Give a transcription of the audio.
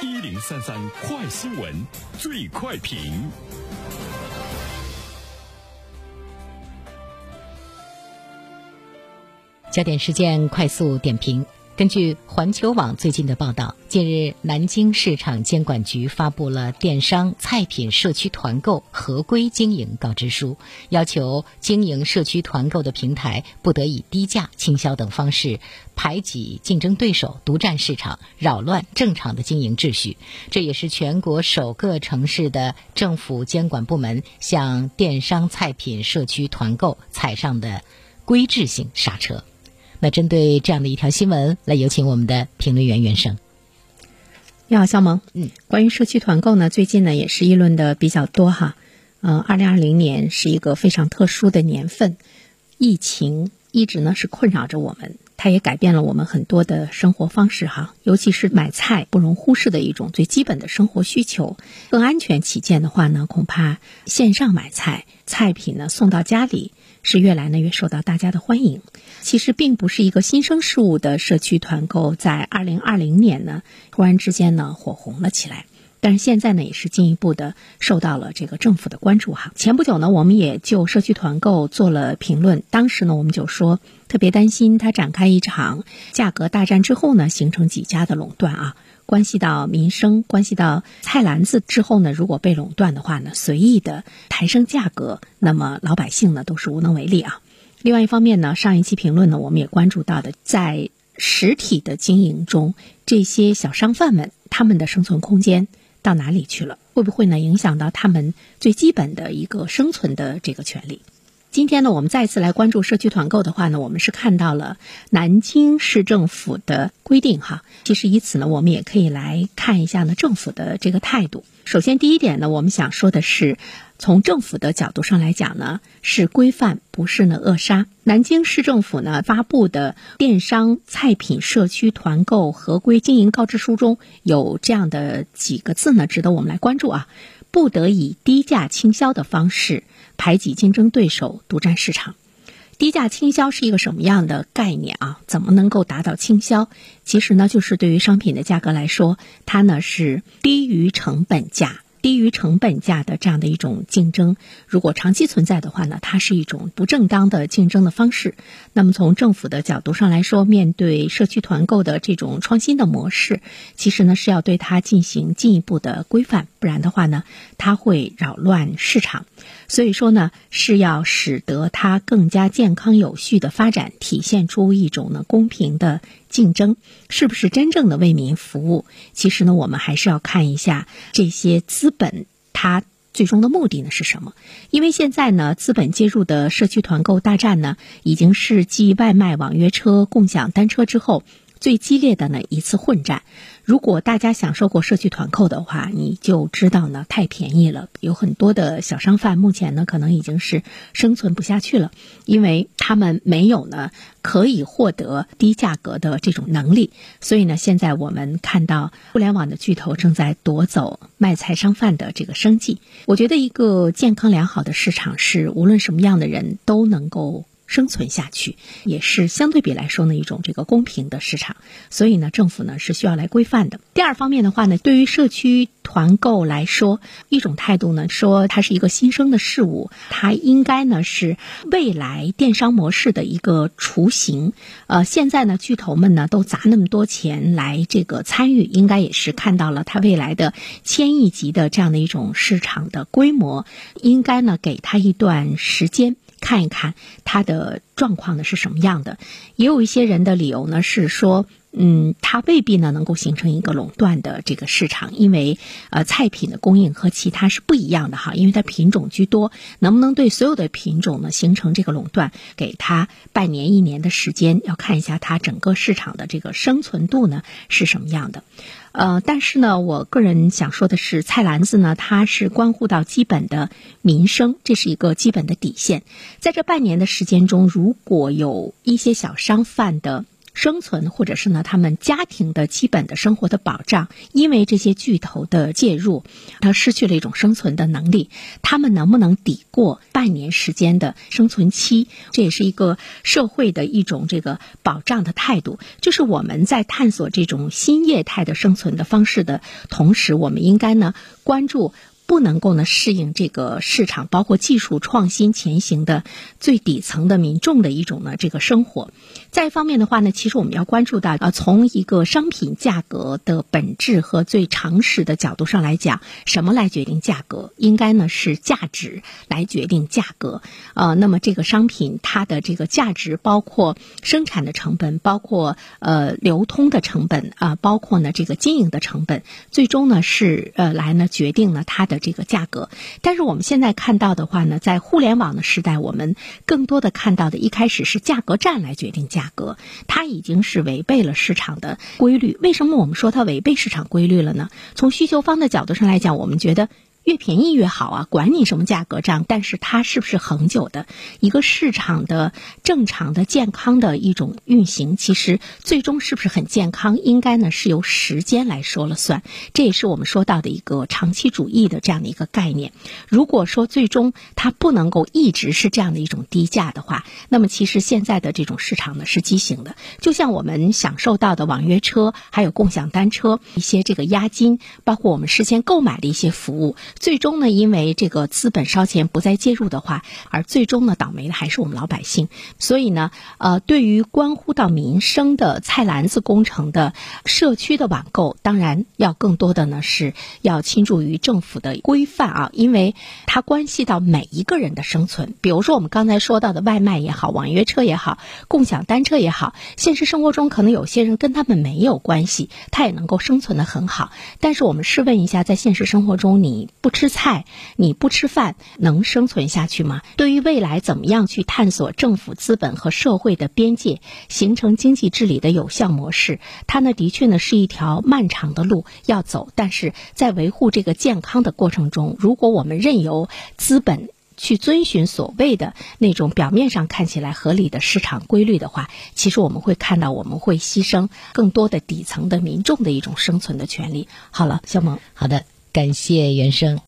一零三三快新闻，最快评。焦点事件快速点评。根据环球网最近的报道，近日南京市场监管局发布了电商菜品社区团购合规经营告知书，要求经营社区团购的平台不得以低价倾销等方式排挤竞争对手、独占市场、扰乱正常的经营秩序。这也是全国首个城市的政府监管部门向电商菜品社区团购踩上的规制性刹车。那针对这样的一条新闻，来有请我们的评论员袁生。你好，肖萌。嗯，关于社区团购呢，最近呢也是议论的比较多哈。嗯，二零二零年是一个非常特殊的年份，疫情一直呢是困扰着我们，它也改变了我们很多的生活方式哈。尤其是买菜不容忽视的一种最基本的生活需求。更安全起见的话呢，恐怕线上买菜，菜品呢送到家里。是越来呢越受到大家的欢迎。其实并不是一个新生事物的社区团购，在二零二零年呢突然之间呢火红了起来。但是现在呢也是进一步的受到了这个政府的关注哈。前不久呢我们也就社区团购做了评论，当时呢我们就说特别担心它展开一场价格大战之后呢形成几家的垄断啊。关系到民生，关系到菜篮子之后呢，如果被垄断的话呢，随意的抬升价格，那么老百姓呢都是无能为力啊。另外一方面呢，上一期评论呢，我们也关注到的，在实体的经营中，这些小商贩们他们的生存空间到哪里去了？会不会呢影响到他们最基本的一个生存的这个权利？今天呢，我们再次来关注社区团购的话呢，我们是看到了南京市政府的规定哈。其实以此呢，我们也可以来看一下呢政府的这个态度。首先，第一点呢，我们想说的是，从政府的角度上来讲呢，是规范，不是呢扼杀。南京市政府呢发布的电商菜品社区团购合规经营告知书中有这样的几个字呢，值得我们来关注啊。不得以低价倾销的方式排挤竞争对手、独占市场。低价倾销是一个什么样的概念啊？怎么能够达到倾销？其实呢，就是对于商品的价格来说，它呢是低于成本价。低于成本价的这样的一种竞争，如果长期存在的话呢，它是一种不正当的竞争的方式。那么从政府的角度上来说，面对社区团购的这种创新的模式，其实呢是要对它进行进一步的规范，不然的话呢，它会扰乱市场。所以说呢，是要使得它更加健康有序的发展，体现出一种呢公平的竞争，是不是真正的为民服务？其实呢，我们还是要看一下这些资本它最终的目的呢是什么？因为现在呢，资本介入的社区团购大战呢，已经是继外卖、网约车、共享单车之后。最激烈的呢一次混战，如果大家享受过社区团购的话，你就知道呢太便宜了，有很多的小商贩目前呢可能已经是生存不下去了，因为他们没有呢可以获得低价格的这种能力，所以呢现在我们看到互联网的巨头正在夺走卖菜商贩的这个生计。我觉得一个健康良好的市场是无论什么样的人都能够。生存下去也是相对比来说呢一种这个公平的市场，所以呢政府呢是需要来规范的。第二方面的话呢，对于社区团购来说，一种态度呢说它是一个新生的事物，它应该呢是未来电商模式的一个雏形。呃，现在呢巨头们呢都砸那么多钱来这个参与，应该也是看到了它未来的千亿级的这样的一种市场的规模，应该呢给它一段时间。看一看他的状况呢是什么样的，也有一些人的理由呢是说，嗯，它未必呢能够形成一个垄断的这个市场，因为呃菜品的供应和其他是不一样的哈，因为它品种居多，能不能对所有的品种呢形成这个垄断，给它半年一年的时间，要看一下它整个市场的这个生存度呢是什么样的。呃，但是呢，我个人想说的是，菜篮子呢，它是关乎到基本的民生，这是一个基本的底线。在这半年的时间中，如果有一些小商贩的生存，或者是呢他们家庭的基本的生活的保障，因为这些巨头的介入，他失去了一种生存的能力。他们能不能抵过半年时间的生存期？这也是一个社会的一种这个保障的态度。就是我们在探索这种新业态的生存的方式的同时，我们应该呢关注。不能够呢适应这个市场，包括技术创新前行的最底层的民众的一种呢这个生活。再一方面的话呢，其实我们要关注到啊，从一个商品价格的本质和最常识的角度上来讲，什么来决定价格？应该呢是价值来决定价格。呃，那么这个商品它的这个价值，包括生产的成本，包括呃流通的成本啊，包括呢这个经营的成本，最终呢是呃来呢决定了它的。这个价格，但是我们现在看到的话呢，在互联网的时代，我们更多的看到的，一开始是价格战来决定价格，它已经是违背了市场的规律。为什么我们说它违背市场规律了呢？从需求方的角度上来讲，我们觉得。越便宜越好啊！管你什么价格战，但是它是不是恒久的一个市场的正常的健康的一种运行？其实最终是不是很健康，应该呢是由时间来说了算。这也是我们说到的一个长期主义的这样的一个概念。如果说最终它不能够一直是这样的一种低价的话，那么其实现在的这种市场呢是畸形的。就像我们享受到的网约车，还有共享单车一些这个押金，包括我们事先购买的一些服务。最终呢，因为这个资本烧钱不再介入的话，而最终呢，倒霉的还是我们老百姓。所以呢，呃，对于关乎到民生的菜篮子工程的社区的网购，当然要更多的呢是要倾注于政府的规范啊，因为它关系到每一个人的生存。比如说我们刚才说到的外卖也好，网约车也好，共享单车也好，现实生活中可能有些人跟他们没有关系，他也能够生存的很好。但是我们试问一下，在现实生活中，你不吃菜，你不吃饭能生存下去吗？对于未来怎么样去探索政府、资本和社会的边界，形成经济治理的有效模式，它呢的确呢是一条漫长的路要走。但是在维护这个健康的过程中，如果我们任由资本去遵循所谓的那种表面上看起来合理的市场规律的话，其实我们会看到我们会牺牲更多的底层的民众的一种生存的权利。好了，肖萌，好的，感谢原生。